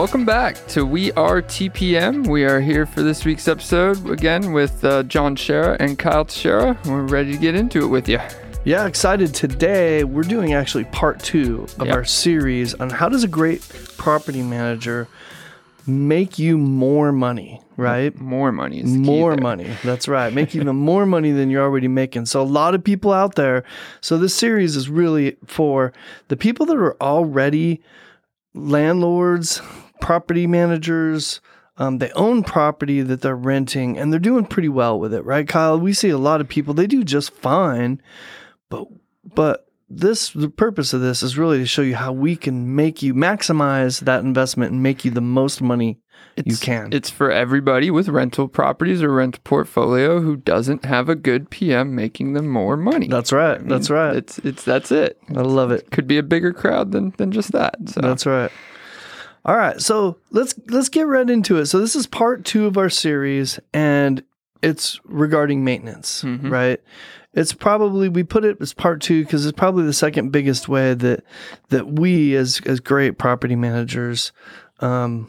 Welcome back to We Are TPM. We are here for this week's episode again with uh, John Shera and Kyle Teixeira. We're ready to get into it with you. Yeah, excited. Today, we're doing actually part two of Yep. our series on how does a great property manager make you more money, right? More money is the More money. That's right. Make even more money than you're already making. So, a lot of people out there. So, this series is really for the people that are already landlords, property managers. Um, they own property that they're renting and they're doing pretty well with it, right, Kyle? We see a lot of people, they do just fine. But, but, this the purpose of this is really to show you how we can make you maximize that investment and make you the most money you It's- can. It's for everybody with rental properties or rent portfolio who doesn't have a good PM making them more money. That's right. That's right. It's it's that's it. I love it. Could be a bigger crowd than than just that. So That's right. All right, so let's let's get right into it. So this is part two of our series, and it's regarding maintenance, Mhm. right? It's probably we put it as part two because it's probably the second biggest way that that we as as great property managers um,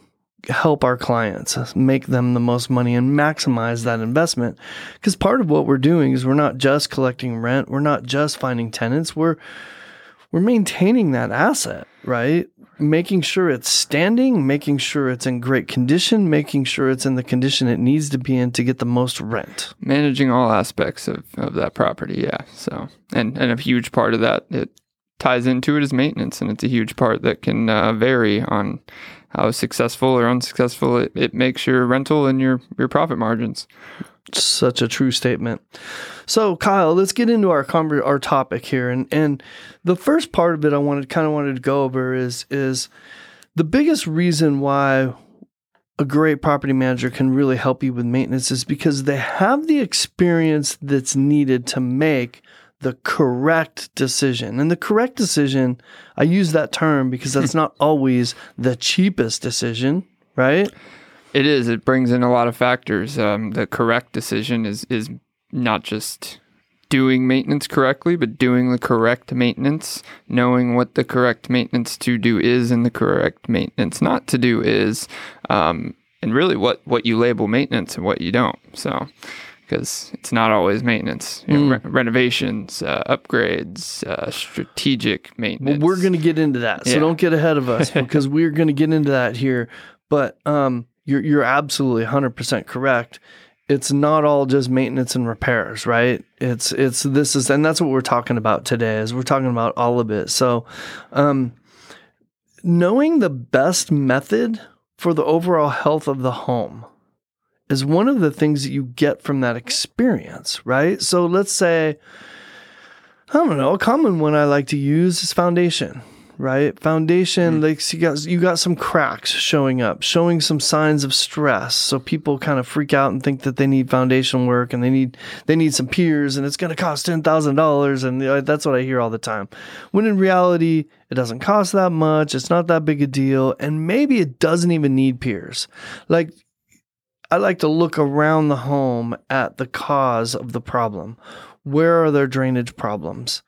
help our clients make them the most money and maximize that investment. Because part of what we're doing is we're not just collecting rent, we're not just finding tenants, we're we're maintaining that asset, right? Making sure it's standing, making sure it's in great condition, making sure it's in the condition it needs to be in to get the most rent. managing all aspects of, of that property, yeah. So and and a huge part of that it ties into it is maintenance, and it's a huge part that can uh, vary on how successful or unsuccessful it, it makes your rental and your your profit margins. Such a true statement. So, Kyle, let's get into our conver- our topic here, and and the first part of it I wanted kind of wanted to go over is is the biggest reason why a great property manager can really help you with maintenance is because they have the experience that's needed to make the correct decision. And the correct decision, I use that term because that's not always the cheapest decision, right? It is. It brings in a lot of factors. Um, the correct decision is is not just doing maintenance correctly, but doing the correct maintenance, knowing what the correct maintenance to do is and the correct maintenance not to do is, um, and really what what you label maintenance and what you don't. So. Because it's not always maintenance, you know, re- renovations, uh, upgrades, uh, strategic Well, maintenance. we're going to get into that. So Yeah. don't get ahead of us because we're going to get into that here. But um, you're, you're absolutely 100% correct. It's not all just maintenance and repairs, right? It's it's this is and that's what we're talking about today. Is we're talking about all of it. So, um, knowing the best method for the overall health of the home is one of the things that you get from that experience, right? So let's say I don't know. A common one I like to use is foundation, right? Foundation, mm-hmm. like you got you got some cracks showing up, showing some signs of stress. So people kind of freak out and think that they need foundation work and they need they need some piers and it's going to cost ten thousand dollars and that's what I hear all the time. When in reality, it doesn't cost that much. It's not that big a deal, and maybe it doesn't even need piers. Like I like to look around the home at the cause of the problem. Where are there drainage problems?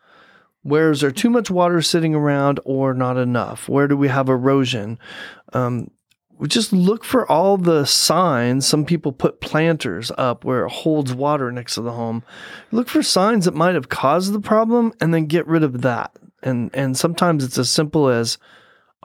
Where is there too much water sitting around or not enough? Where do we have erosion? Um, we just look for all the signs. Some people put planters up where it holds water next to the home. Look for signs that might have caused the problem and then get rid of that. And and sometimes it's as simple as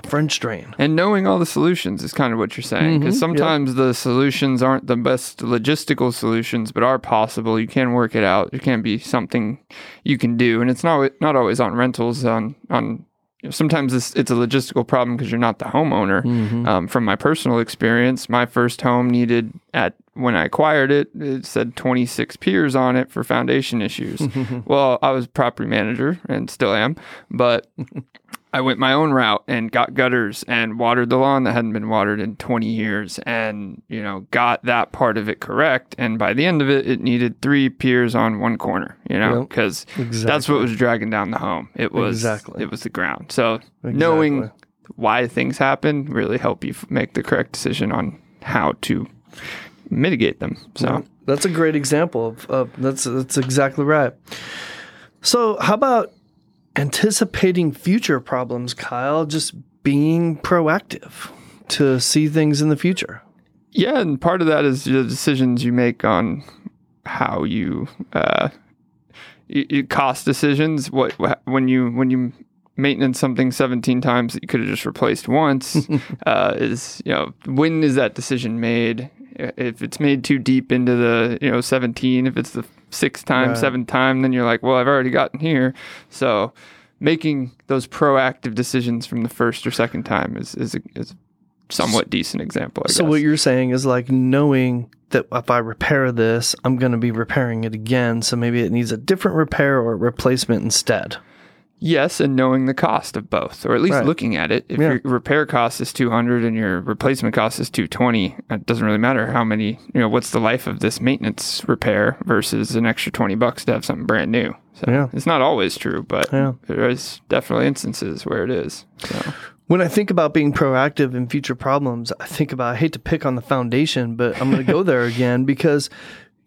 a French drain. And knowing all the solutions is kind of what you're saying. Because Mhm, yep. sometimes the solutions aren't the best logistical solutions, but are possible. You can work it out. It can be something you can do, and it's not not always on rentals. On on you know, sometimes it's, it's a logistical problem because you're not the homeowner. Um, from my personal experience, my first home needed at when I acquired it, it said 26 piers on it for foundation issues. well, I was property manager and still am, but I went my own route and got gutters and watered the lawn that hadn't been watered in 20 years and, you know, got that part of it correct. And by the end of it, it needed three piers on one corner, you know, Yep. because that's what was dragging down the home. It was, Exactly. it was the ground. So knowing why things happen really help you make the correct decision on how to mitigate them. So That's a great example of, of that's that's exactly right. So how about anticipating future problems, Kyle? Just being proactive. to see things in the future. Yeah, and part of that is the decisions you make on how you uh, you, you cost decisions. What when you when you maintenance something 17 times that you could have just replaced once uh, is you know when is that decision made if it's made too deep into the you know 17 if it's the sixth time Right. seventh time then you're like well i've already gotten here so making those proactive decisions from the first or second time is is a, is a somewhat decent example I So what you're saying is like knowing that if I repair this, I'm going to be repairing it again. So maybe it needs a different repair or replacement instead. Yes, and knowing the cost of both, or at least Right. looking at it. If Yeah. your repair cost is two hundred and your replacement cost is two twenty, it doesn't really matter how many. You know, what's the life of this maintenance repair versus an extra twenty bucks to have something brand new. So Yeah. it's not always true, but Yeah. there is definitely instances where it is. So When I think about being proactive in future problems, I think about I hate to pick on the foundation, but I'm going to go there again because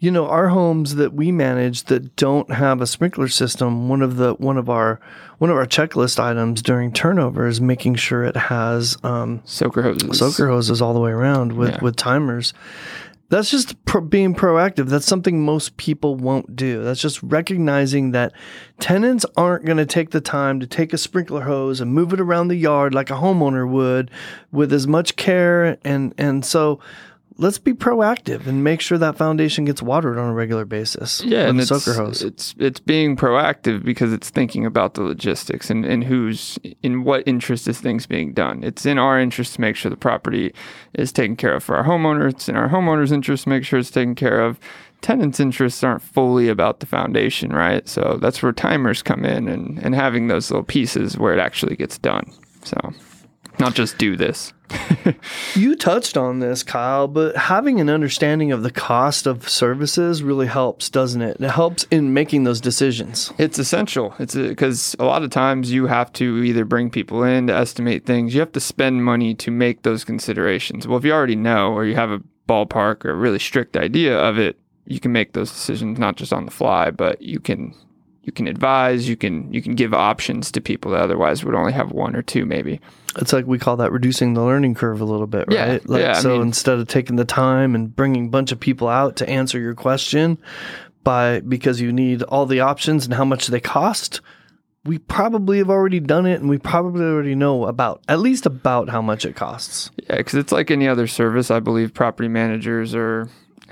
you know, our homes that we manage that don't have a sprinkler system, one of the one of our one of our checklist items during turnover is making sure it has um, soaker hoses. soaker hoses all the way around with Yeah. with timers. That's just pro- being proactive. That's something most people won't do. That's just recognizing that tenants aren't going to take the time to take a sprinkler hose and move it around the yard like a homeowner would with as much care and and so let's be proactive and make sure that foundation gets watered on a regular basis Yeah, and it's, soaker hose. it's it's being proactive because it's thinking about the logistics and, and who's in what interest is things being done. It's in our interest to make sure the property is taken care of for our homeowner. It's in our homeowner's interest to make sure it's taken care of. Tenants' interests aren't fully about the foundation, right? So that's where timers come in and, and having those little pieces where it actually gets done. So not just do this. You touched on this, Kyle, but having an understanding of the cost of services really helps, doesn't it? It helps in making those decisions. It's essential. It's uh, because a, lot of times you have to either bring people in to estimate things. You have to spend money to make those considerations. Well, if you already know or you have a ballpark or a really strict idea of it, you can make those decisions not just on the fly, but you can you can advise. You can you can give options to people that otherwise would only have one or two, maybe. It's like we call that reducing the learning curve a little bit, Yeah, right? Like, yeah, I so mean- instead of taking the time and bringing a bunch of people out to answer your question by because you need all the options and how much they cost, we probably have already done it and we probably already know about at least about how much it costs. Yeah, because it's like any other service. I believe property managers are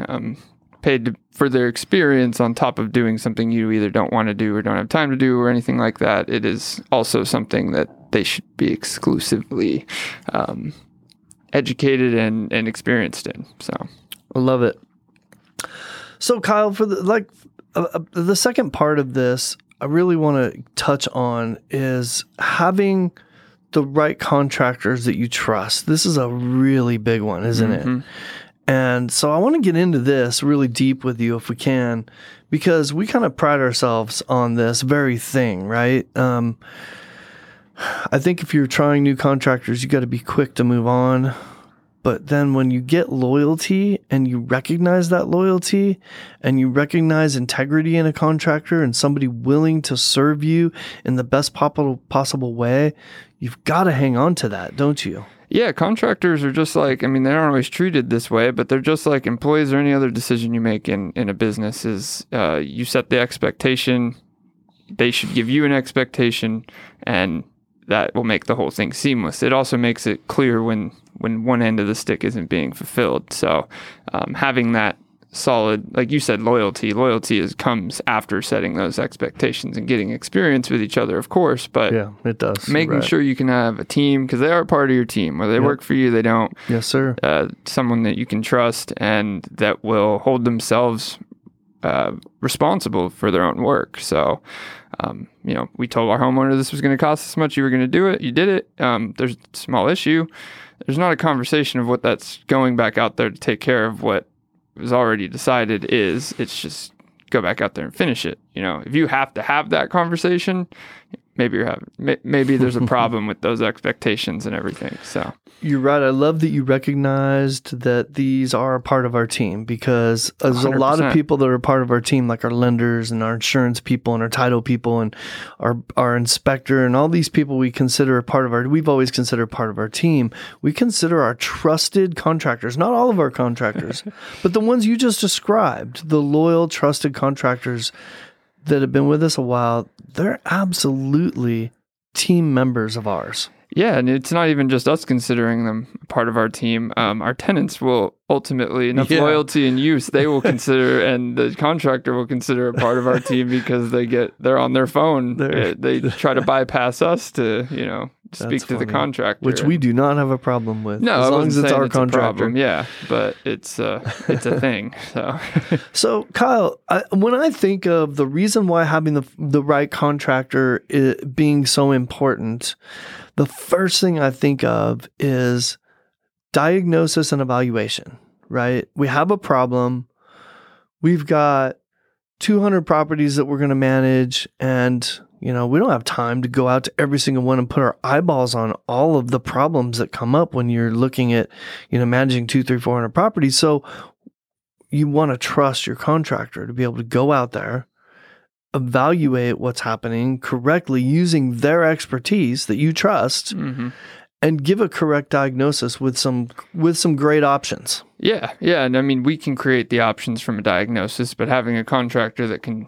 um, paid to, for their experience on top of doing something you either don't want to do or don't have time to do or anything like that. It is also something that they should be exclusively um, educated and, and experienced in. So, I love it. So, Kyle, for the like uh, uh, the second part of this, I really want to touch on is having the right contractors that you trust. This is a really big one, isn't it? And so I want to get into this really deep with you if we can, because we kind of pride ourselves on this very thing, right? Um, I think if you're trying new contractors, you got to be quick to move on. But then when you get loyalty and you recognize that loyalty and you recognize integrity in a contractor and somebody willing to serve you in the best possible way, you've got to hang on to that, don't you? yeah, contractors are just like, I mean, they aren't always treated this way, but they're just like employees or any other decision you make in, in a business is uh, you set the expectation, they should give you an expectation, and that will make the whole thing seamless. It also makes it clear when when one end of the stick isn't being fulfilled. So um, having that solid, like you said, loyalty. Loyalty is comes after setting those expectations and getting experience with each other, of course. But Yeah, it does. making Right. sure you can have a team because they are part of your team. Whether they work for you, they don't. Yes, sir. Uh, someone that you can trust and that will hold themselves uh, responsible for their own work. So, um, you know, we told our homeowner this was going to cost this much. You were going to do it. You did it. Um, there's a small issue. There's not a conversation of what that's going back out there to take care of what was already decided is. It's just go back out there and finish it. You know, if you have to have that conversation, maybe you're having maybe there's a problem with those expectations and everything. So You're right. I love that you recognized that these are a part of our team because there's a lot of people that are part of our team, like our lenders and our insurance people and our title people and our our inspector and all these people we consider a part of our. We've always considered part of our team. We consider our trusted contractors, not all of our contractors, but the ones you just described, the loyal, trusted contractors that have been with us a while. They're absolutely team members of ours. Yeah, and it's not even just us considering them part of our team. Um, our tenants will ultimately enough Yeah. loyalty and use they will consider, and the contractor will consider a part of our team because they get they're on their phone. They're- they try to bypass us to you know speak That's to the contractor, which we do not have a problem with. no, as I long as it's our it's a contractor. problem, yeah, but it's uh it's a thing. So So, Kyle, I, when I think of the reason why having the the right contractor i being so important, the first thing I think of is diagnosis and evaluation. Right? We have a problem. We've got 200 properties that we're going to manage and you know, we don't have time to go out to every single one and put our eyeballs on all of the problems that come up when you're looking at, you know, managing two, three, four hundred properties. So you want to trust your contractor to be able to go out there, evaluate what's happening correctly using their expertise that you trust mhm. and give a correct diagnosis with some with some great options. Yeah, yeah, and I mean we can create the options from a diagnosis, but having a contractor that can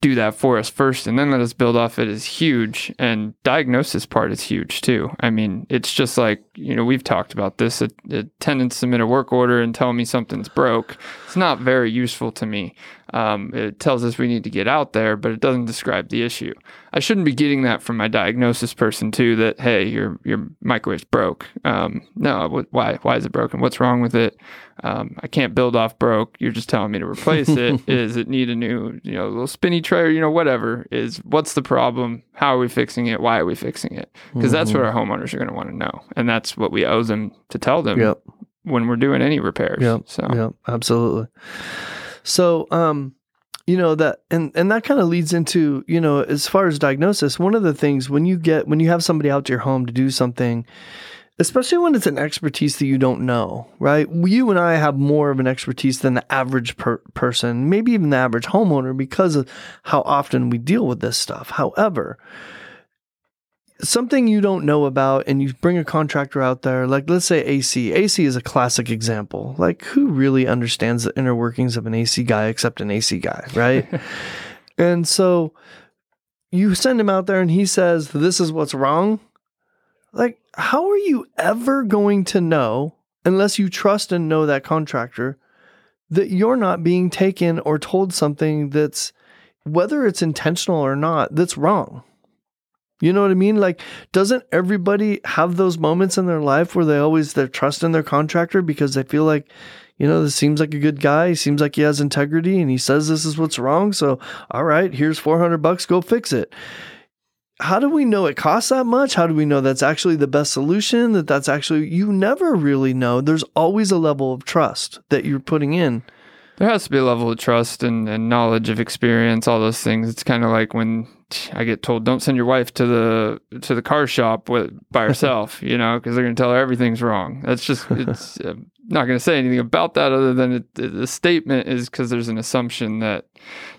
do that for us first and then let us build off it is huge and diagnosis part is huge too. I mean, it's just like, you know, we've talked about this. A, a tenant submit a work order and tell me something's broke. It's not very useful to me. Um, it tells us we need to get out there, but it doesn't describe the issue. I shouldn't be getting that from my diagnosis person too. That hey, your your microwave's broke. Um, no, wh- why why is it broken? What's wrong with it? Um, I can't build off broke. You're just telling me to replace it. Is it need a new you know little spinny tray or you know whatever? Is what's the problem? How are we fixing it? Why are we fixing it? Because that's what our homeowners are going to want to know, and that's what we owe them to tell them Yep. when we're doing any repairs. Yep. So Yeah, absolutely. So, um, you know that, and and that kind of leads into you know as far as diagnosis. One of the things when you get when you have somebody out to your home to do something, especially when it's an expertise that you don't know, right? You and I have more of an expertise than the average per- person, maybe even the average homeowner, because of how often we deal with this stuff. However, something you don't know about and you bring a contractor out there like let's say AC AC is a classic example like who really understands the inner workings of an AC guy except an AC guy right and so you send him out there and he says this is what's wrong like how are you ever going to know unless you trust and know that contractor that you're not being taken or told something that's whether it's intentional or not that's wrong you know what I mean? Like, doesn't everybody have those moments in their life where they always they're trusting their contractor because they feel like, you know, this seems like a good guy. He seems like he has integrity and he says this is what's wrong. So, all right, here's 400 bucks, go fix it. How do we know it costs that much? How do we know that's actually the best solution? That that's actually, you never really know. There's always a level of trust that you're putting in. There has to be a level of trust and, and knowledge of experience, all those things. It's kind of like when I get told, "Don't send your wife to the to the car shop with, by herself," you know, because they're going to tell her everything's wrong. That's just it's I'm not going to say anything about that other than it, the the statement is because there's an assumption that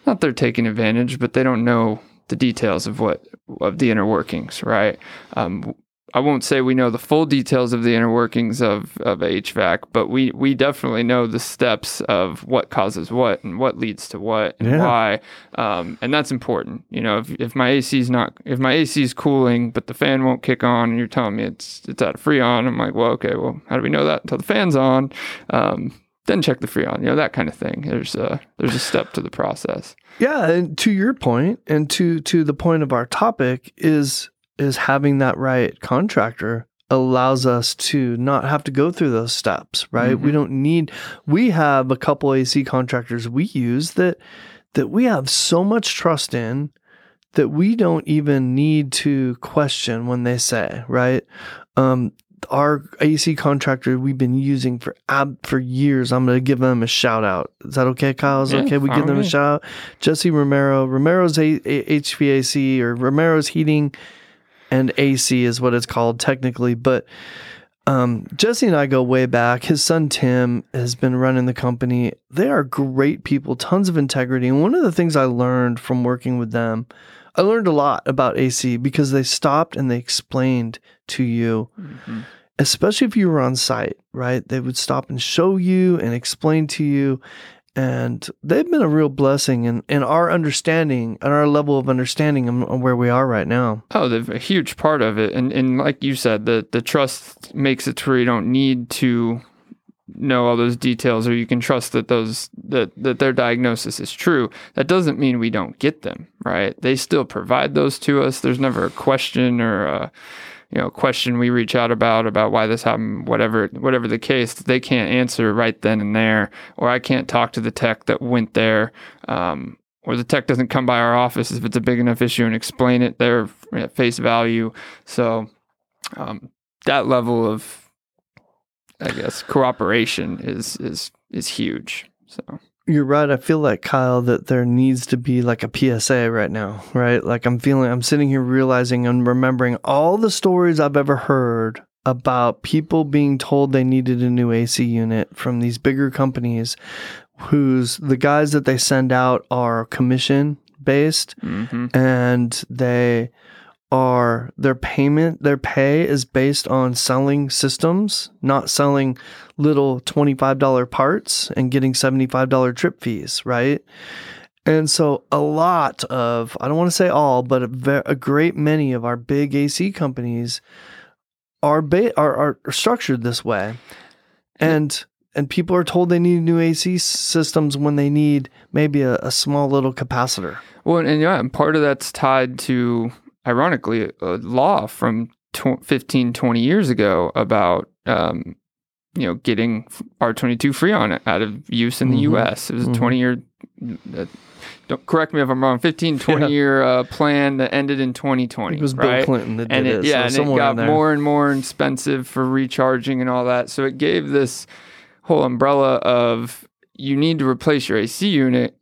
not they're taking advantage, but they don't know the details of what of the inner workings, right? Um, I won't say we know the full details of the inner workings of, of HVAC, but we, we definitely know the steps of what causes what and what leads to what and Yeah. why. Um, and that's important. You know, if, if my AC is not, if my AC is cooling, but the fan won't kick on and you're telling me it's, it's out of Freon, I'm like, well, okay, well, how do we know that until the fan's on? Um, then check the Freon, you know, that kind of thing. There's a, there's a step to the process. Yeah, and to your point, and to to the point of our topic is is having that right contractor allows us to not have to go through those steps, right? We Mhm. don't need we have a couple AC contractors we use that that we have so much trust in that we don't even need to question when they say, right? Um our AC contractor we've been using for ab for years. I'm going to give them a shout out. Is that okay, Kyle? Is Yeah, okay? We give them a shout out. Jesse Romero, Romero's a- a- HVAC or Romero's Heating and AC is what it's called technically, but um, Jesse and I go way back. His son Tim has been running the company. They are great people, tons of integrity. And one of the things I learned from working with them, I learned a lot about AC because they stopped and they explained to you, Mhm. especially if you were on site, right? They would stop and show you and explain to you. And they've been a real blessing in, in our understanding and our level of understanding of where we are right now. Oh, they're a huge part of it, and and like you said, the the trust makes it to where you don't need to know all those details, or you can trust that those that that their diagnosis is true. That doesn't mean we don't get them, right? They still provide those to us. There's never a question or a you know question we reach out about about why this happened, whatever whatever the case. They can't answer right then and there, or I can't talk to the tech that went there. Um, or the tech doesn't come by our office if it's a big enough issue and explain it there at face value. So um, that level of, I guess, cooperation is is is huge. So You're right. I feel like Kyle that there needs to be like a PSA right now, right? Like I'm feeling, I'm sitting here realizing and remembering all the stories I've ever heard about people being told they needed a new AC unit from these bigger companies whose the guys that they send out are commission based hmm and they are their payment their pay is based on selling systems not selling little $25 parts and getting $75 trip fees right? And so a lot of i don't want to say all but a, a great many of our big ac companies are, ba- are are structured this way. And and people are told they need new ac systems when they need maybe a, a small little capacitor. Well, and yeah, and part of that's tied to, ironically, a law from tw- 15, 20 years ago about. Um, you know, getting R22 Freon out of use in the Mhm. U.S. It was a Mhm. 20 year. Uh, don't correct me if I'm wrong. 15, 20 Yeah. year uh, plan that ended in 2020. it was right? bill clinton that did it, it, yeah, so and it got more and more expensive for recharging and all that. So it gave this whole umbrella of you need to replace your AC unit,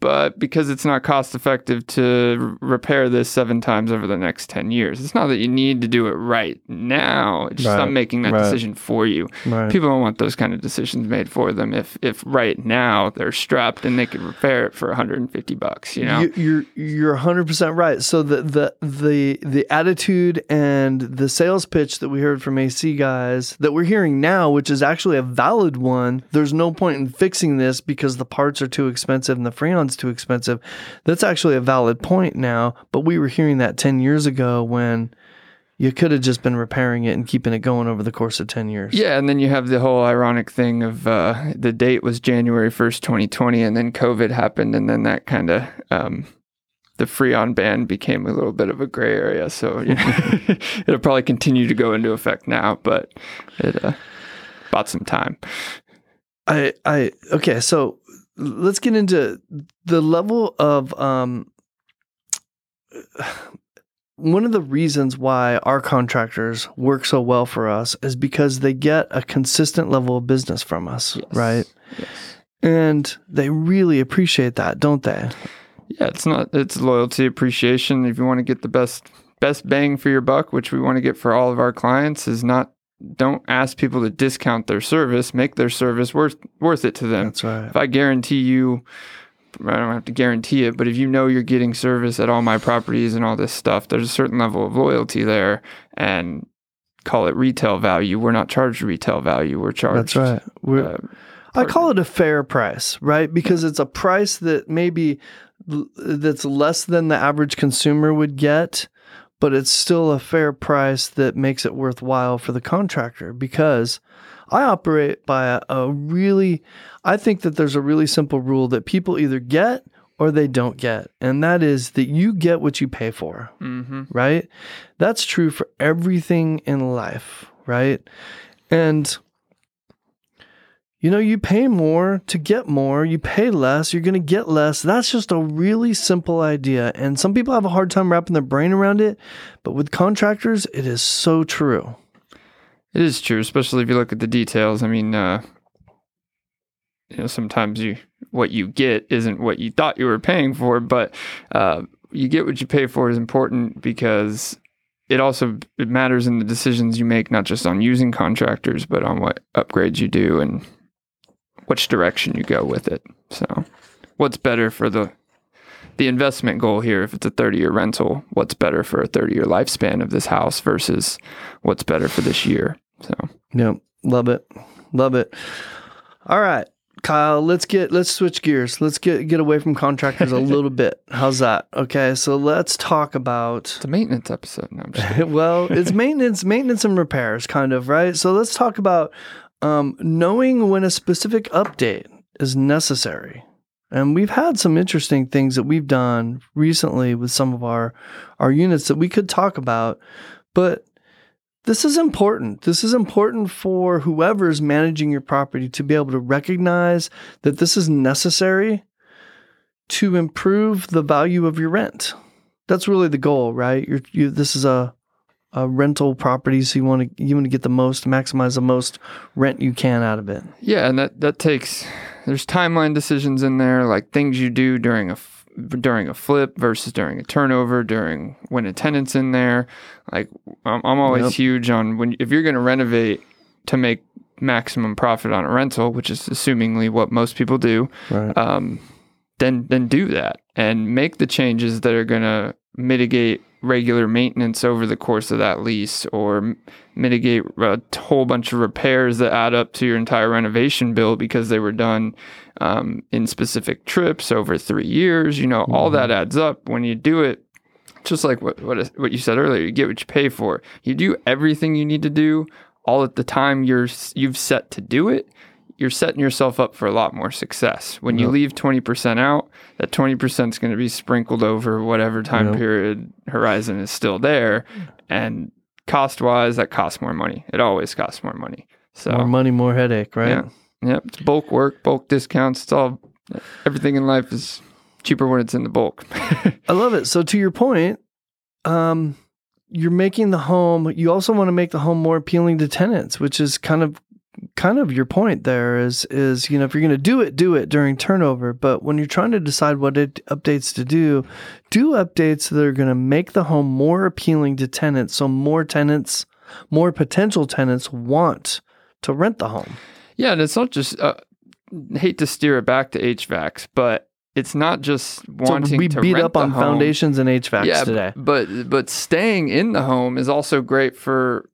but because it's not cost effective to r- repair this seven times over the next 10 years, it's not that you need to do it right now. It's just Right, I'm making that right. decision for you. Right. People don't want those kind of decisions made for them if if right now they're strapped and they could repair it for 150 bucks, you know. You, you're you're 100 percent right. So the the the the attitude and the sales pitch that we heard from AC guys that we're hearing now, which is actually a valid one. There's no point in fixing this because the parts are too expensive and the freon's too expensive. That's actually a valid point now. But we were hearing that 10 years ago when you could have just been repairing it and keeping it going over the course of 10 years. Yeah, and then you have the whole ironic thing of uh, the date was January 1st, 2020, and then COVID happened, and then that kind of um, the Freon ban became a little bit of a gray area. So you know, it'll probably continue to go into effect now, but it uh, bought some time. I I okay, so let's get into the level of um one of the reasons why our contractors work so well for us is because they get a consistent level of business from us, Yes. right? Yes. And they really appreciate that, don't they? Yeah, it's not. It's loyalty, appreciation. If you want to get the best best bang for your buck, which we want to get for all of our clients, is not. Don't ask people to discount their service. Make their service worth worth it to them. That's right. if I guarantee you, I don't have to guarantee it, but if you know you're getting service at all my properties and all this stuff, there's a certain level of loyalty there, and call it retail value. We're not charged retail value. We're charged. That's right. We're, uh, I call it a fair price, right? Because it's a price that maybe that's less than the average consumer would get, but it's still a fair price that makes it worthwhile for the contractor because I operate by a, a really I think that there's a really simple rule that people either get or they don't get, and that is that you get what you pay for hmm right? That's true for everything in life, right? And you know, you pay more to get more, you pay less, you're going to get less. That's just a really simple idea. And some people have a hard time wrapping their brain around it, but with contractors, it is so true. It is true, especially if you look at the details. I mean, uh, you know, sometimes you what you get isn't what you thought you were paying for, but uh, you get what you pay for is important because it also it matters in the decisions you make, not just on using contractors, but on what upgrades you do and which direction you go with it. So, what's better for the the investment goal here? If it's a thirty year rental, what's better for a thirty year lifespan of this house versus what's better for this year? So, Yep. Love it. Love it. All right. Kyle, let's get let's switch gears. Let's get get away from contractors a little bit. How's that? Okay, so let's talk about it's a maintenance episode. No, I'm just well, it's maintenance, maintenance and repairs, kind of, right? So let's talk about um, knowing when a specific update is necessary. And we've had some interesting things that we've done recently with some of our our units that we could talk about, but this is important. This is important for whoever's managing your property to be able to recognize that this is necessary to improve the value of your rent. That's really the goal, right? You're, you, this is a a rental property, so you want to you want to get the most, maximize the most rent you can out of it. Yeah, and that that takes there's timeline decisions in there, like things you do during a f- during a flip versus during a turnover, during when a tenant's in there. Like I'm, I'm always Yep. huge on when if you're going to renovate to make maximum profit on a rental, which is assumingly what most people do, Right. um, then then do that and make the changes that are going to mitigate regular maintenance over the course of that lease or mitigate a whole bunch of repairs that add up to your entire renovation bill because they were done um, in specific trips over three years. You know, all that adds up when you do it. Just like what what what you said earlier, you get what you pay for. You do everything you need to do all at the time you're you've set to do it you're setting yourself up for a lot more success. When you leave 20% out, that 20% is going to be sprinkled over whatever time Yep. period horizon is still there. And cost wise, that costs more money. It always costs more money. So, more money, more headache, right? yeah. Yep. It's bulk work, bulk discounts. It's all, everything in life is cheaper when it's in the bulk. I love it. So to your point, um, you're making the home. You also want to make the home more appealing to tenants, which is kind of kind of your point. There is is you know if you're going to do it, do it during turnover. But when you're trying to decide what it, updates to do, do updates that are going to make the home more appealing to tenants, so more tenants, more potential tenants want to rent the home. Yeah, and it's not just uh, hate to steer it back to HVACs, but it's not just So wanting we to beat up on home. foundations and HVACs yeah, today. but but staying in the home is also great for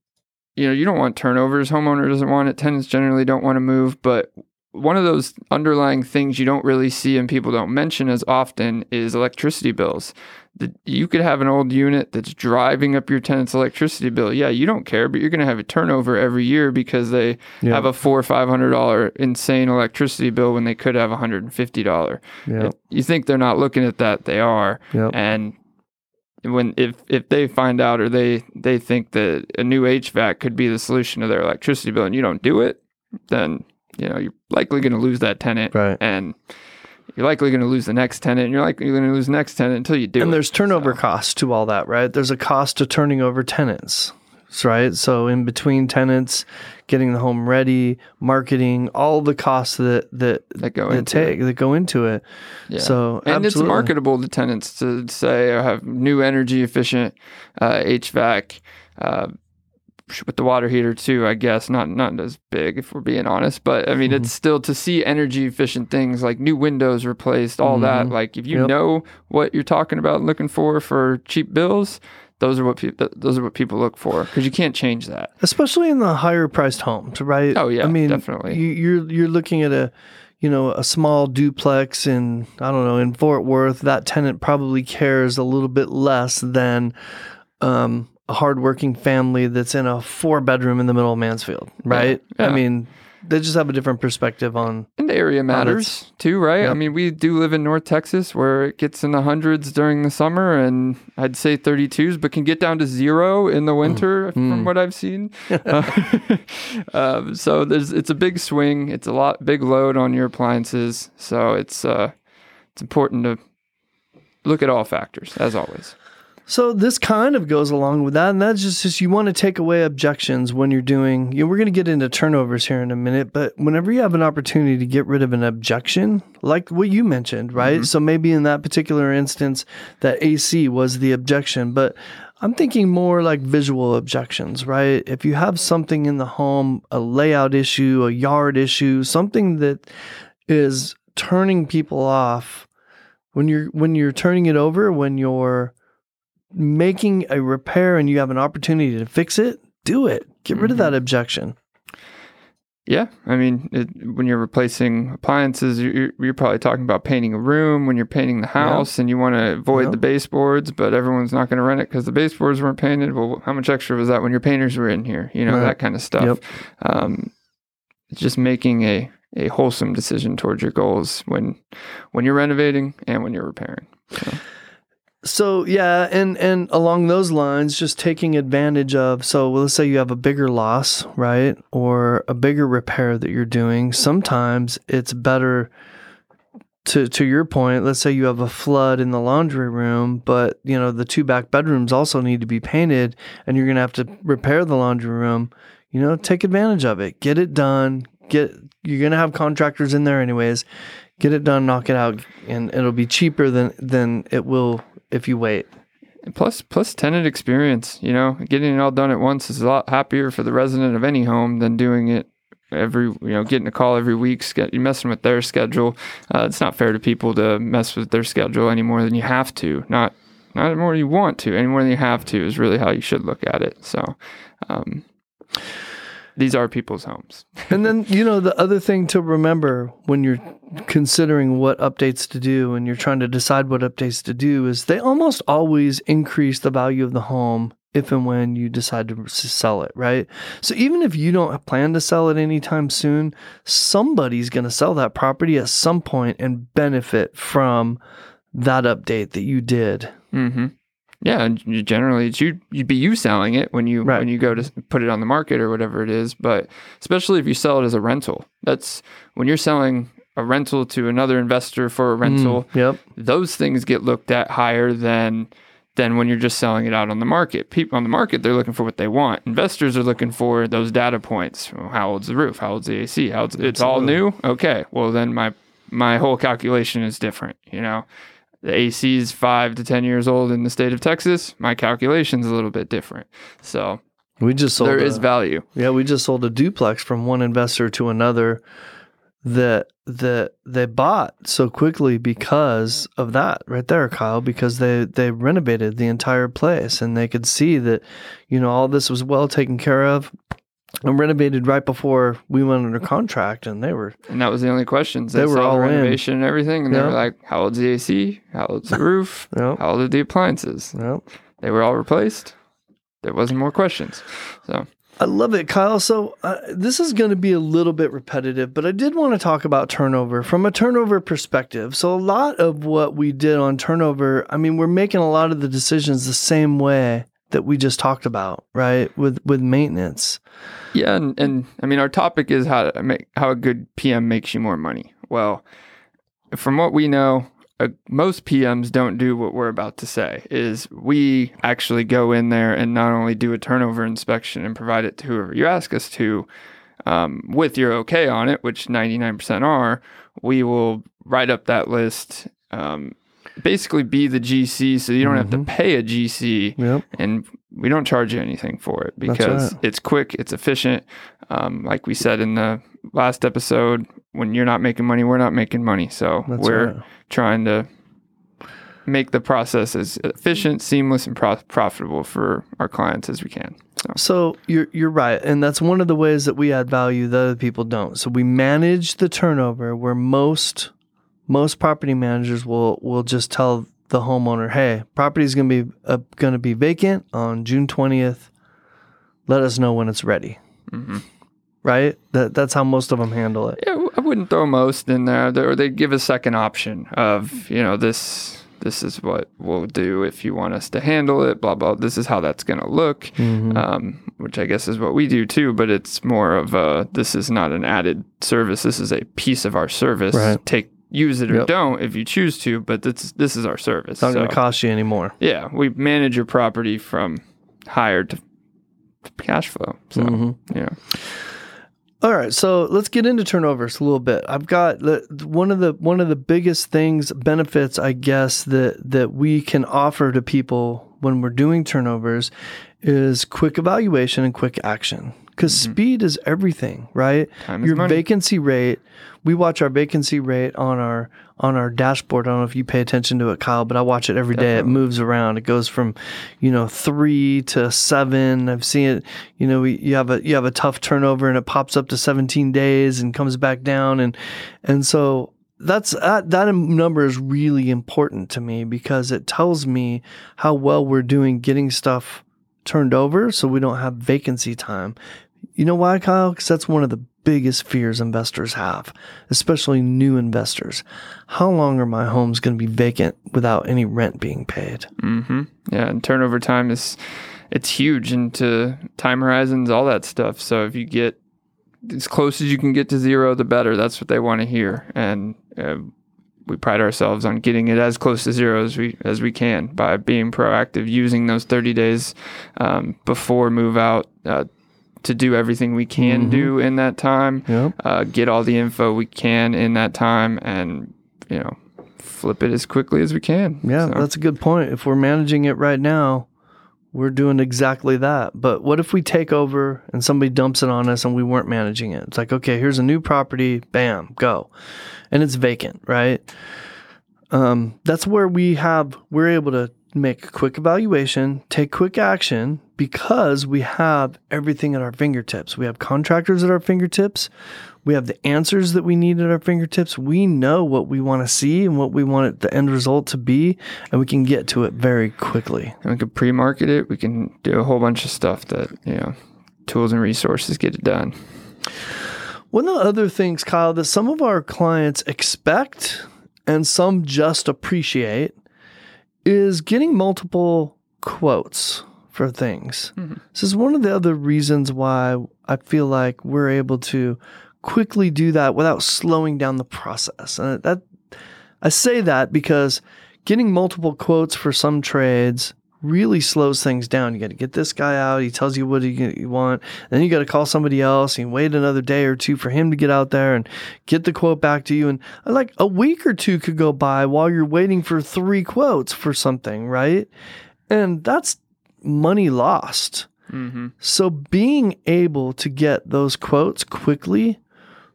you know you don't want turnovers. Homeowner doesn't want it. Tenants generally don't want to move, but one of those underlying things you don't really see and people don't mention as often is electricity bills. The, you could have an old unit that's driving up your tenant's electricity bill. Yeah, you don't care, but you're going to have a turnover every year because they Yeah. have a four or five hundred dollar insane electricity bill when they could have a hundred and fifty dollar. Yeah. You think they're not looking at that? They are. Yep. And when if if they find out or they they think that a new HVAC could be the solution to their electricity bill and you don't do it, then you know you're likely going to lose that tenant, Right. and you're likely going to lose the next tenant, and you're likely going to lose the next tenant until you do. and it. there's turnover So- costs to all that, right? There's a cost to turning over tenants, right? So in between tenants, getting the home ready, marketing, all the costs that that that go that into take it. that go into it. Yeah. So and it's marketable to tenants to say I have new energy efficient uh, HVAC uh, with the water heater too. I guess not not as big if we're being honest, but I mean Mm-hmm. it's still to see energy efficient things like new windows replaced, all that. Mhm. Like if you Yep. know what you're talking about, looking for for cheap bills. Those are what people. Those are what people look for because you can't change that. especially in the higher priced homes, right? Oh, yeah, I mean, definitely. You, you're you're looking at a you know a small duplex in I don't know in Fort Worth. That tenant probably cares a little bit less than um, a hardworking family that's in a four bedroom in the middle of Mansfield, right? yeah. I mean, they just have a different perspective on. And area matters too, right? I mean, we do live in North Texas where it gets in the hundreds during the summer and I'd say 32s, but can get down to zero in the winter from Mm. what I've seen. Uh, um, so there's it's a big swing. It's a lot big load on your appliances. So it's uh, it's important to look at all factors as always. So this kind of goes along with that, and that's just, just you want to take away objections when you're doing. You know, we're going to get into turnovers here in a minute, but whenever you have an opportunity to get rid of an objection, like what you mentioned, right? Mm-hmm. So maybe in that particular instance, that AC was the objection, but I'm thinking more like visual objections, right? If you have something in the home, a layout issue, a yard issue, something that is turning people off when you're when you're turning it over, when you're making a repair and you have an opportunity to fix it, do it. Get rid of that objection. Yeah, I mean, it, when you're replacing appliances, you're, you're probably talking about painting a room when you're painting the house, and you want to avoid Yeah. the baseboards, but everyone's not going to rent it because the baseboards weren't painted. Well, how much extra was that when your painters were in here? You know, Right. that kind of stuff. Yep. Um, it's just making a a wholesome decision towards your goals when when you're renovating and when you're repairing. So yeah, and and along those lines, just taking advantage of. So let's say you have a bigger loss, right, or a bigger repair that you're doing. Sometimes it's better. To to your point, let's say you have a flood in the laundry room, but you know the two back bedrooms also need to be painted, and you're gonna have to repair the laundry room. You know, take advantage of it, get it done. Get you're gonna have contractors in there anyways. Get it done, knock it out, and it'll be cheaper than than it will if you wait. Plus, plus tenant experience. You know, getting it all done at once is a lot happier for the resident of any home than doing it every. You know, getting a call every week. You're messing with their schedule. Uh, it's not fair to people to mess with their schedule any more than you have to. Not not more you want to. Any more than you have to is really how you should look at it. So. Um, these are people's homes. And then, you know, the other thing to remember when you're considering what updates to do and you're trying to decide what updates to do is they almost always increase the value of the home if and when you decide to sell it, right? So even if you don't plan to sell it anytime soon, somebody's going to sell that property at some point and benefit from that update that you did. Mm-hmm. Yeah, and generally it's you you'd be you selling it when you Right. when you go to put it on the market or whatever it is. But especially if you sell it as a rental, that's when you're selling a rental to another investor for a rental. Mm, yep. Those things get looked at higher than than when you're just selling it out on the market. People on the market they're looking for what they want. Investors are looking for those data points. Well, how old's the roof? How old's the AC? How old's, it's all new. Okay, well then my my whole calculation is different. You know the AC is five to 10 years old in the state of Texas, my calculation's a little bit different. So We just sold there a- is value. Yeah, we just sold a duplex from one investor to another that that they bought so quickly because of that right there, Kyle, because they they renovated the entire place and they could see that you know all this was well taken care of and renovated right before we went under contract and they were And that was the only questions. They, They were saw all the in. renovation and everything. And they Yeah. were like, how old's the AC? How old's the roof? Yep. How old are the appliances? Yep. They were all replaced. There wasn't more questions. So I love it, Kyle. So uh, this is going to be a little bit repetitive, but I did want to talk about turnover from a turnover perspective. So a lot of what we did on turnover, I mean, we're making a lot of the decisions the same way that we just talked about, right? With with maintenance. Yeah, and, and I mean our topic is how to make how a good PM makes you more money. Well, from what we know, uh, most PMs don't do what we're about to say. Is we actually go in there and not only do a turnover inspection and provide it to whoever you ask us to, um, with your okay on it, which 99% are, we will write up that list. Um, basically, be the GC, so you don't have to pay a GC Yep. and we don't charge you anything for it because right. it's quick, it's efficient. Um, like we said in the last episode, when you're not making money, we're not making money. So That's we're right. trying to make the process as efficient, seamless, and pro- profitable for our clients as we can. So So you're you're right, and that's one of the ways that we add value that other people don't. So we manage the turnover where most most property managers will will just tell the homeowner, "Hey, property is going to be uh, going to be vacant on June twentieth. Let us know when it's ready." Mhm. Right? That that's how most of them handle it. yeah, I wouldn't throw most in there. They- Or they'd give a second option of you know this. This is what we'll do if you want us to handle it. Blah blah. This is how that's going to look. Mm-hmm. um, which I guess is what we do too, but it's more of a this is not an added service. This is a piece of our service. Right. Take use it or Yep. don't if you choose to. But this this is our service. It's not going to cost you anymore. yeah, we manage your property from hire to cash flow. So Mhm. yeah, All right, so let's get into turnovers a little bit. I've got the, one of the one of the biggest things benefits I guess that that we can offer to people when we're doing turnovers is quick evaluation and quick action. Because speed is everything, right? Time Your vacancy rate. We watch our vacancy rate on our on our dashboard. I don't know if you pay attention to it, Kyle, but I watch it every day. It moves around. It goes from, you know, three to seven. I've seen it. You know, we, you have a you have a tough turnover and it pops up to 17 days and comes back down, and and so that's that that number is really important to me because it tells me how well we're doing getting stuff turned over, so we don't have vacancy time. You know why, Kyle? Because that's one of the biggest fears investors have, especially new investors. How long are my homes going to be vacant without any rent being paid? Mm-hmm. Yeah, and turnover time is it's huge into time horizons, all that stuff. So if you get as close as you can get to zero, the better. That's what they want to hear, and uh, we pride ourselves on getting it as close to zero as we as we can by being proactive, using those thirty days um, before move out. Uh, to do everything we can Mhm. do in that time, Yep. uh, get all the info we can in that time, and you know, flip it as quickly as we can. Yeah, So- that's a good point. If we're managing it right now, we're doing exactly that. But what if we take over and somebody dumps it on us and we weren't managing it? It's like, okay, here's a new property, bam, go. And it's vacant, right? Um, that's where we have we're able to make a quick evaluation, take quick action because we have everything at our fingertips. We have contractors at our fingertips. We have the answers that we need at our fingertips. We know what we want to see and what we want the end result to be, and we can get to it very quickly. And we can pre-market it. We can do a whole bunch of stuff that you know, tools and resources get it done. One of the other things, Kyle, that some of our clients expect and some just appreciate is getting multiple quotes for things. Mm-hmm. This is one of the other reasons why I feel like we're able to quickly do that without slowing down the process. And that I say that because getting multiple quotes for some trades really slows things down. You got to get this guy out. He tells you what you, want. Then you got to call somebody else and wait another day or two for him to get out there and get the quote back to you. And uh, like a week or two could go by while you're waiting for three quotes for something, right? And that's money lost. Mm-hmm. So being able to get those quotes quickly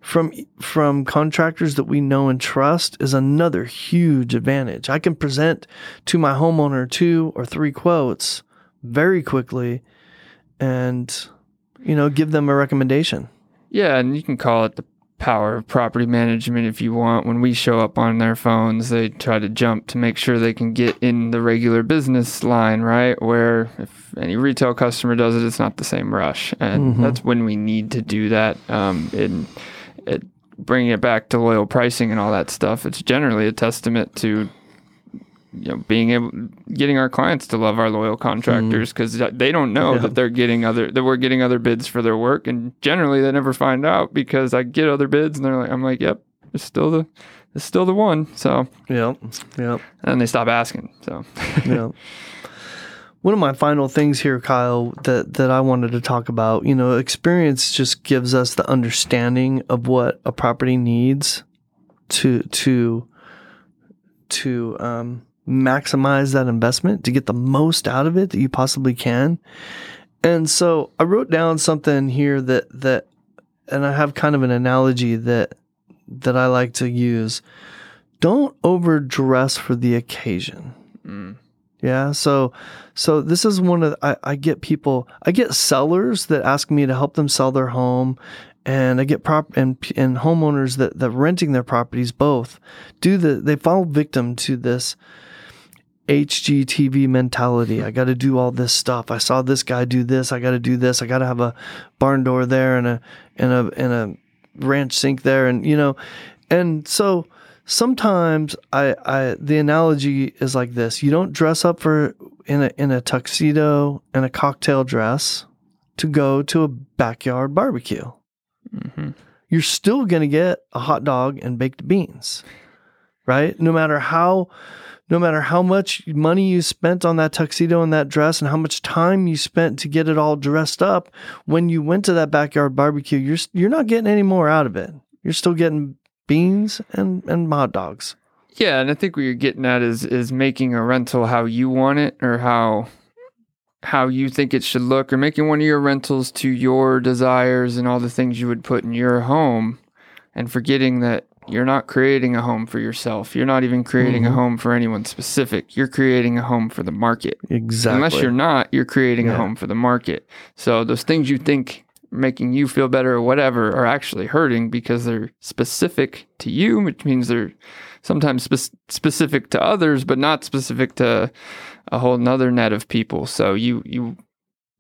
from from contractors that we know and trust is another huge advantage. I can present to my homeowner two or three quotes very quickly and you know give them a recommendation. Yeah, and you can call it the power of property management if you want. When we show up on their phones, they try to jump to make sure they can get in the regular business line, right? Where if any retail customer does it, it's not the same rush, and Mhm. that's when we need to do that. Um, and it, bringing it back to loyal pricing and all that stuff, it's generally a testament to you know being able getting our clients to love our loyal contractors mm. because they don't know Yeah. that they're getting other that we're getting other bids for their work and generally they never find out because I get other bids and they're like I'm like yep it's still the it's still the one so Yep. Yep. and they stop asking so yeah. One of my final things here, Kyle, that that I wanted to talk about, you know, experience just gives us the understanding of what a property needs to to to um, maximize that investment to get the most out of it that you possibly can. And so I wrote down something here that that and I have kind of an analogy that that I like to use. Don't overdress for the occasion. mm, Yeah. So, so this is one of I, I get people I get sellers that ask me to help them sell their home, and I get prop and and homeowners that that renting their properties both do the they fall victim to this HGTV mentality. I got to do all this stuff. I saw this guy do this. I got to do this. I got to have a barn door there and a and a and a ranch sink there, and you know, and so sometimes I, I the analogy is like this you don't dress up for in a in a tuxedo and a cocktail dress to go to a backyard barbecue hmm you're still going to get a hot dog and baked beans right? No matter how no matter how much money you spent on that tuxedo and that dress and how much time you spent to get it all dressed up, when you went to that backyard barbecue, you're you're not getting any more out of it. You're still getting beans and and hot dogs. Yeah, and I think what you're getting at is is making a rental how you want it or how how you think it should look or making one of your rentals to your desires and all the things you would put in your home and forgetting that you're not creating a home for yourself. You're not even creating Mhm. a home for anyone specific. You're creating a home for the market. Exactly. Unless you're not, you're creating a home for the market. So those things you think making you feel better or whatever are actually hurting because they're specific to you, which means they're sometimes spe- specific to others, but not specific to a whole nother net of people. So you you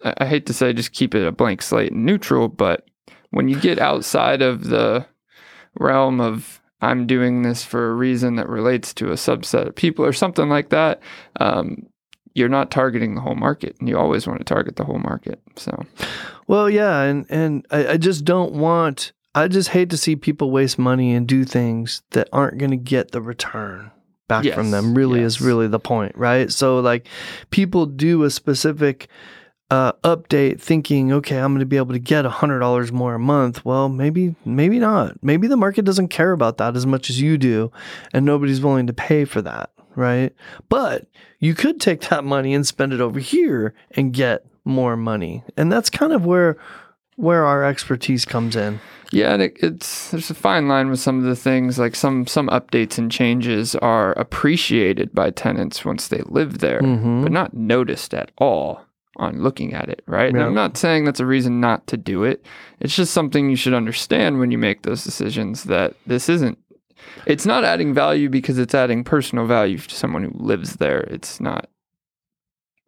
I hate to say just keep it a blank slate and neutral, but when you get outside of the realm of I'm doing this for a reason that relates to a subset of people or something like that, um, you're not targeting the whole market. And you always want to target the whole market. So Well, yeah, and and I, I just don't want. I just hate to see people waste money and do things that aren't going to get the return back from them. Really is really the point, right? So like, people do a specific uh, update thinking, okay, I'm going to be able to get a hundred dollars more a month. Well, maybe maybe not. Maybe the market doesn't care about that as much as you do, and nobody's willing to pay for that, right? But you could take that money and spend it over here and get more money. And that's kind of where where our expertise comes in. Yeah, and it, it's there's a fine line with some of the things. Like some some updates and changes are appreciated by tenants once they live there, Mhm. but not noticed at all on looking at it. Right? And Yeah. I'm not saying that's a reason not to do it. It's just something you should understand when you make those decisions. That this isn't. It's not adding value because it's adding personal value to someone who lives there. It's not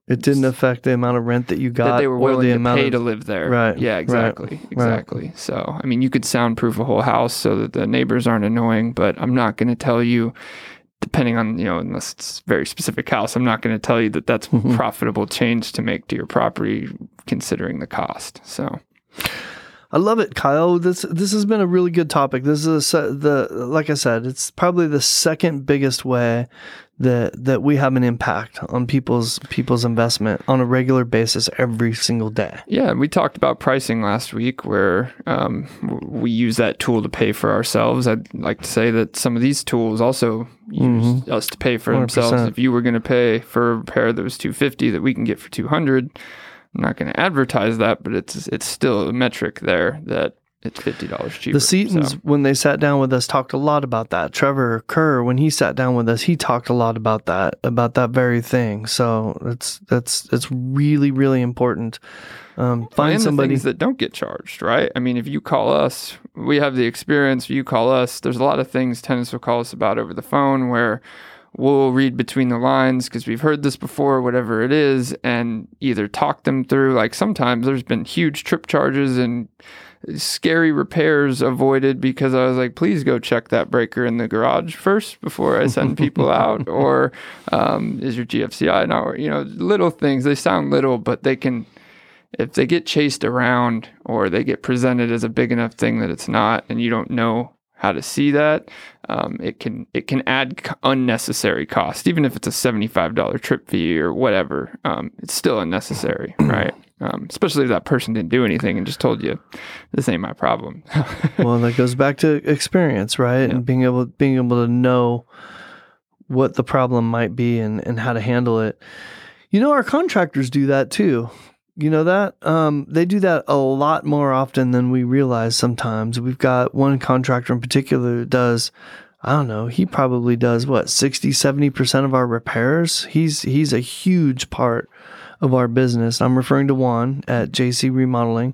It didn't affect the amount of rent that you got that they were or willing the to amount pay of to live there. Right, Yeah, right, exactly. Exactly. So, I mean, you could soundproof a whole house so that the neighbors aren't annoying, but I'm not going to tell you, depending on, you know, unless it's a very specific house, I'm not going to tell you that that's Mhm. profitable change to make to your property considering the cost. So, I love it, Kyle. This this has been a really good topic. This is a, the like I said, it's probably the second biggest way that that we have an impact on people's people's investment on a regular basis every single day. yeah, we talked about pricing last week where um, we use that tool to pay for ourselves. I'd like to say that some of these tools also use us to pay for themselves. 100%. If you were going to pay for a repair that was 250 that we can get for 200, I'm not going to advertise that, but it's it's still a metric there that it's fifty dollars cheaper. The Setons, So, when they sat down with us, talked a lot about that. Trevor Kerr, when he sat down with us, he talked a lot about that, about that very thing. So it's that's it's really really important. Um, find and somebody. the things that don't get charged, right? I mean, if you call us, we have the experience. You call us. There's a lot of things tenants will call us about over the phone where we'll read between the lines because we've heard this before, whatever it is, and either talk them through. Like sometimes there's been huge trip charges and scary repairs avoided because I was like, please go check that breaker in the garage first before I send people out. Or um, is your GFCI not, you know, little things. They sound little, but they can, if they get chased around or they get presented as a big enough thing that it's not, and you don't know how to see that, um, it can it can add unnecessary cost, even if it's a seventy five dollar trip fee or whatever. Um, it's still unnecessary, right? Um, especially if that person didn't do anything and just told you this ain't my problem. well, that goes back to experience, right? Yeah. And being able being able to know what the problem might be and, and how to handle it. You know, our contractors do that too. You know that? Um, they do that a lot more often than we realize sometimes. We've got one contractor in particular that does, I don't know, he probably does what, 60, 70% of our repairs. He's he's a huge part of our business. I'm referring to Juan at JC Remodeling.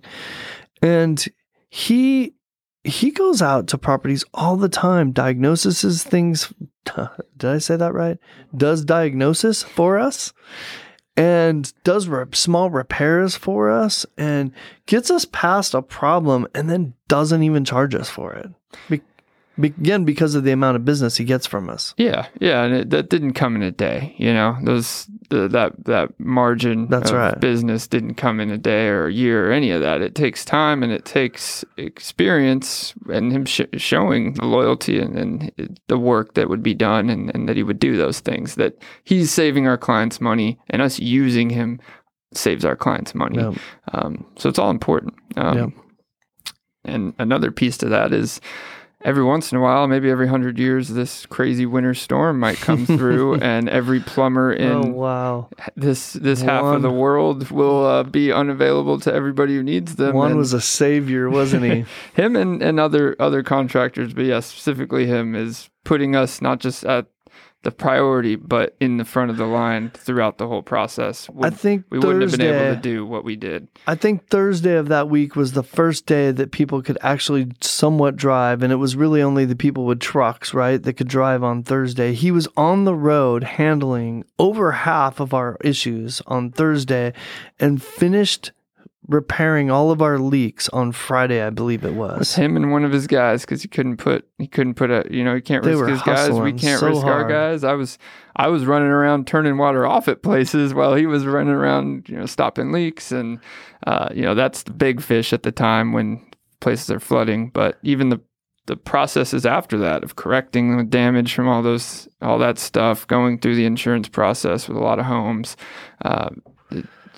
And he he goes out to properties all the time, diagnoses things. Did I say that right? Does diagnosis for us and does re- small repairs for us and gets us past a problem and then doesn't even charge us for it. Be- again, because of the amount of business he gets from us. Yeah, yeah, and it, that didn't come in a day. You know, those the, that that margin That's right. business didn't come in a day or a year or any of that. It takes time and it takes experience and him sh- showing the loyalty and, and the work that would be done and, and that he would do those things. That he's saving our clients money and us using him saves our clients money. Yeah. Um, so it's all important. Um, Yeah. And another piece to that is every once in a while, maybe every hundred years, this crazy winter storm might come through, and every plumber in oh wow. this this half of the world will uh, be unavailable to everybody who needs them. Juan and was a savior, wasn't he? him and, and other other contractors, but yeah, specifically him is putting us not just at the priority, but in the front of the line throughout the whole process. I think we wouldn't have been able to do what we did. I think Thursday of that week was the first day that people could actually somewhat drive, and it was really only the people with trucks, right, that could drive on Thursday. He was on the road handling over half of our issues on Thursday and finished repairing all of our leaks on Friday, I believe it With was. him and one of his guys because he couldn't put he couldn't put a you know he can't They risk his guys. We can't so risk our guys. I was I was running around turning water off at places while he was running around you know stopping leaks and uh, you know that's the big fish at the time when places are flooding. But even the the processes after that of correcting the damage from all those all that stuff, going through the insurance process with a lot of homes. Uh,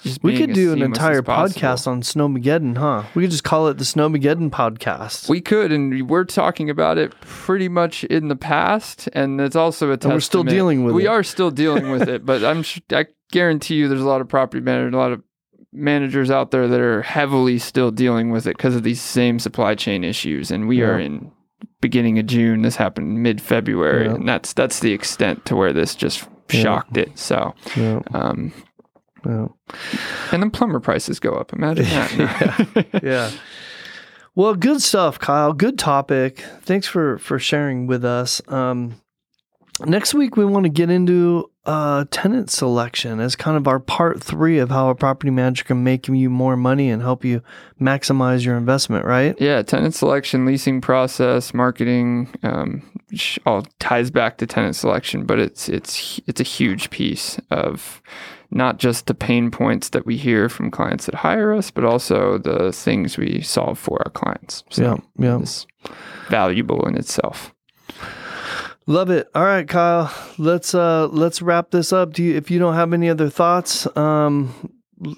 just We could do an entire podcast on Snowmageddon, huh? We could just call it the Snowmageddon podcast. We could, and we're talking about it pretty much in the past, and it's also a testament. we're still dealing with we it. are still dealing with it, but I'm I guarantee you, there's a lot of property managers, a lot of managers out there that are heavily still dealing with it because of these same supply chain issues, and we are in beginning of June. This happened mid February, Yeah. and that's that's the extent to where this just Yeah. shocked it. So, yeah, um, yeah. and then plumber prices go up. Imagine that. yeah. Well, good stuff, Kyle. Good topic. Thanks for for sharing with us. Um, next week we want to get into uh, tenant selection as kind of our part three of how a property manager can make you more money and help you maximize your investment. Right? Yeah, tenant selection, leasing process, marketing, um, all ties back to tenant selection, but it's it's it's a huge piece of not just the pain points that we hear from clients that hire us, but also the things we solve for our clients. So Yeah. Yeah. it's valuable in itself. Love it. All right, Kyle. Let's uh let's wrap this up. Do you if you don't have any other thoughts, um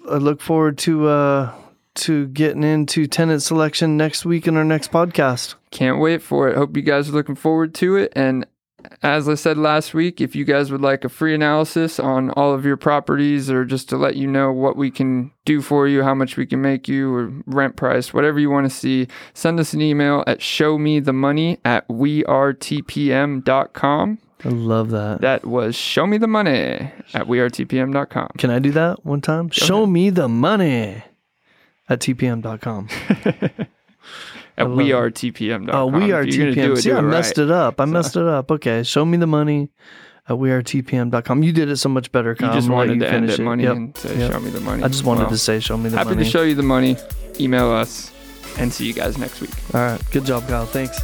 I look forward to uh to getting into tenant selection next week in our next podcast. Can't wait for it. Hope you guys are looking forward to it. And as I said last week, if you guys would like a free analysis on all of your properties or just to let you know what we can do for you, how much we can make you, or rent price, whatever you want to see, send us an email at showmethemoney at wearetpm.com. I love that. That was show me the money at wearetpm.com. Can I do that one time? Show me the money at tpm.com. At wearetpm.com. Oh, we are If you're gonna do TPM. See, I messed right. it up. I messed it up. Okay. Show me the money at wearetpm.com. You did it so much better, Kyle. You just wanted to end it money Yep. and say, Yep. show me the money. I just wanted Well, to say, show me the Happy money. Happy to show you the money. Email us and see you guys next week. All right. Good job, Kyle. Thanks.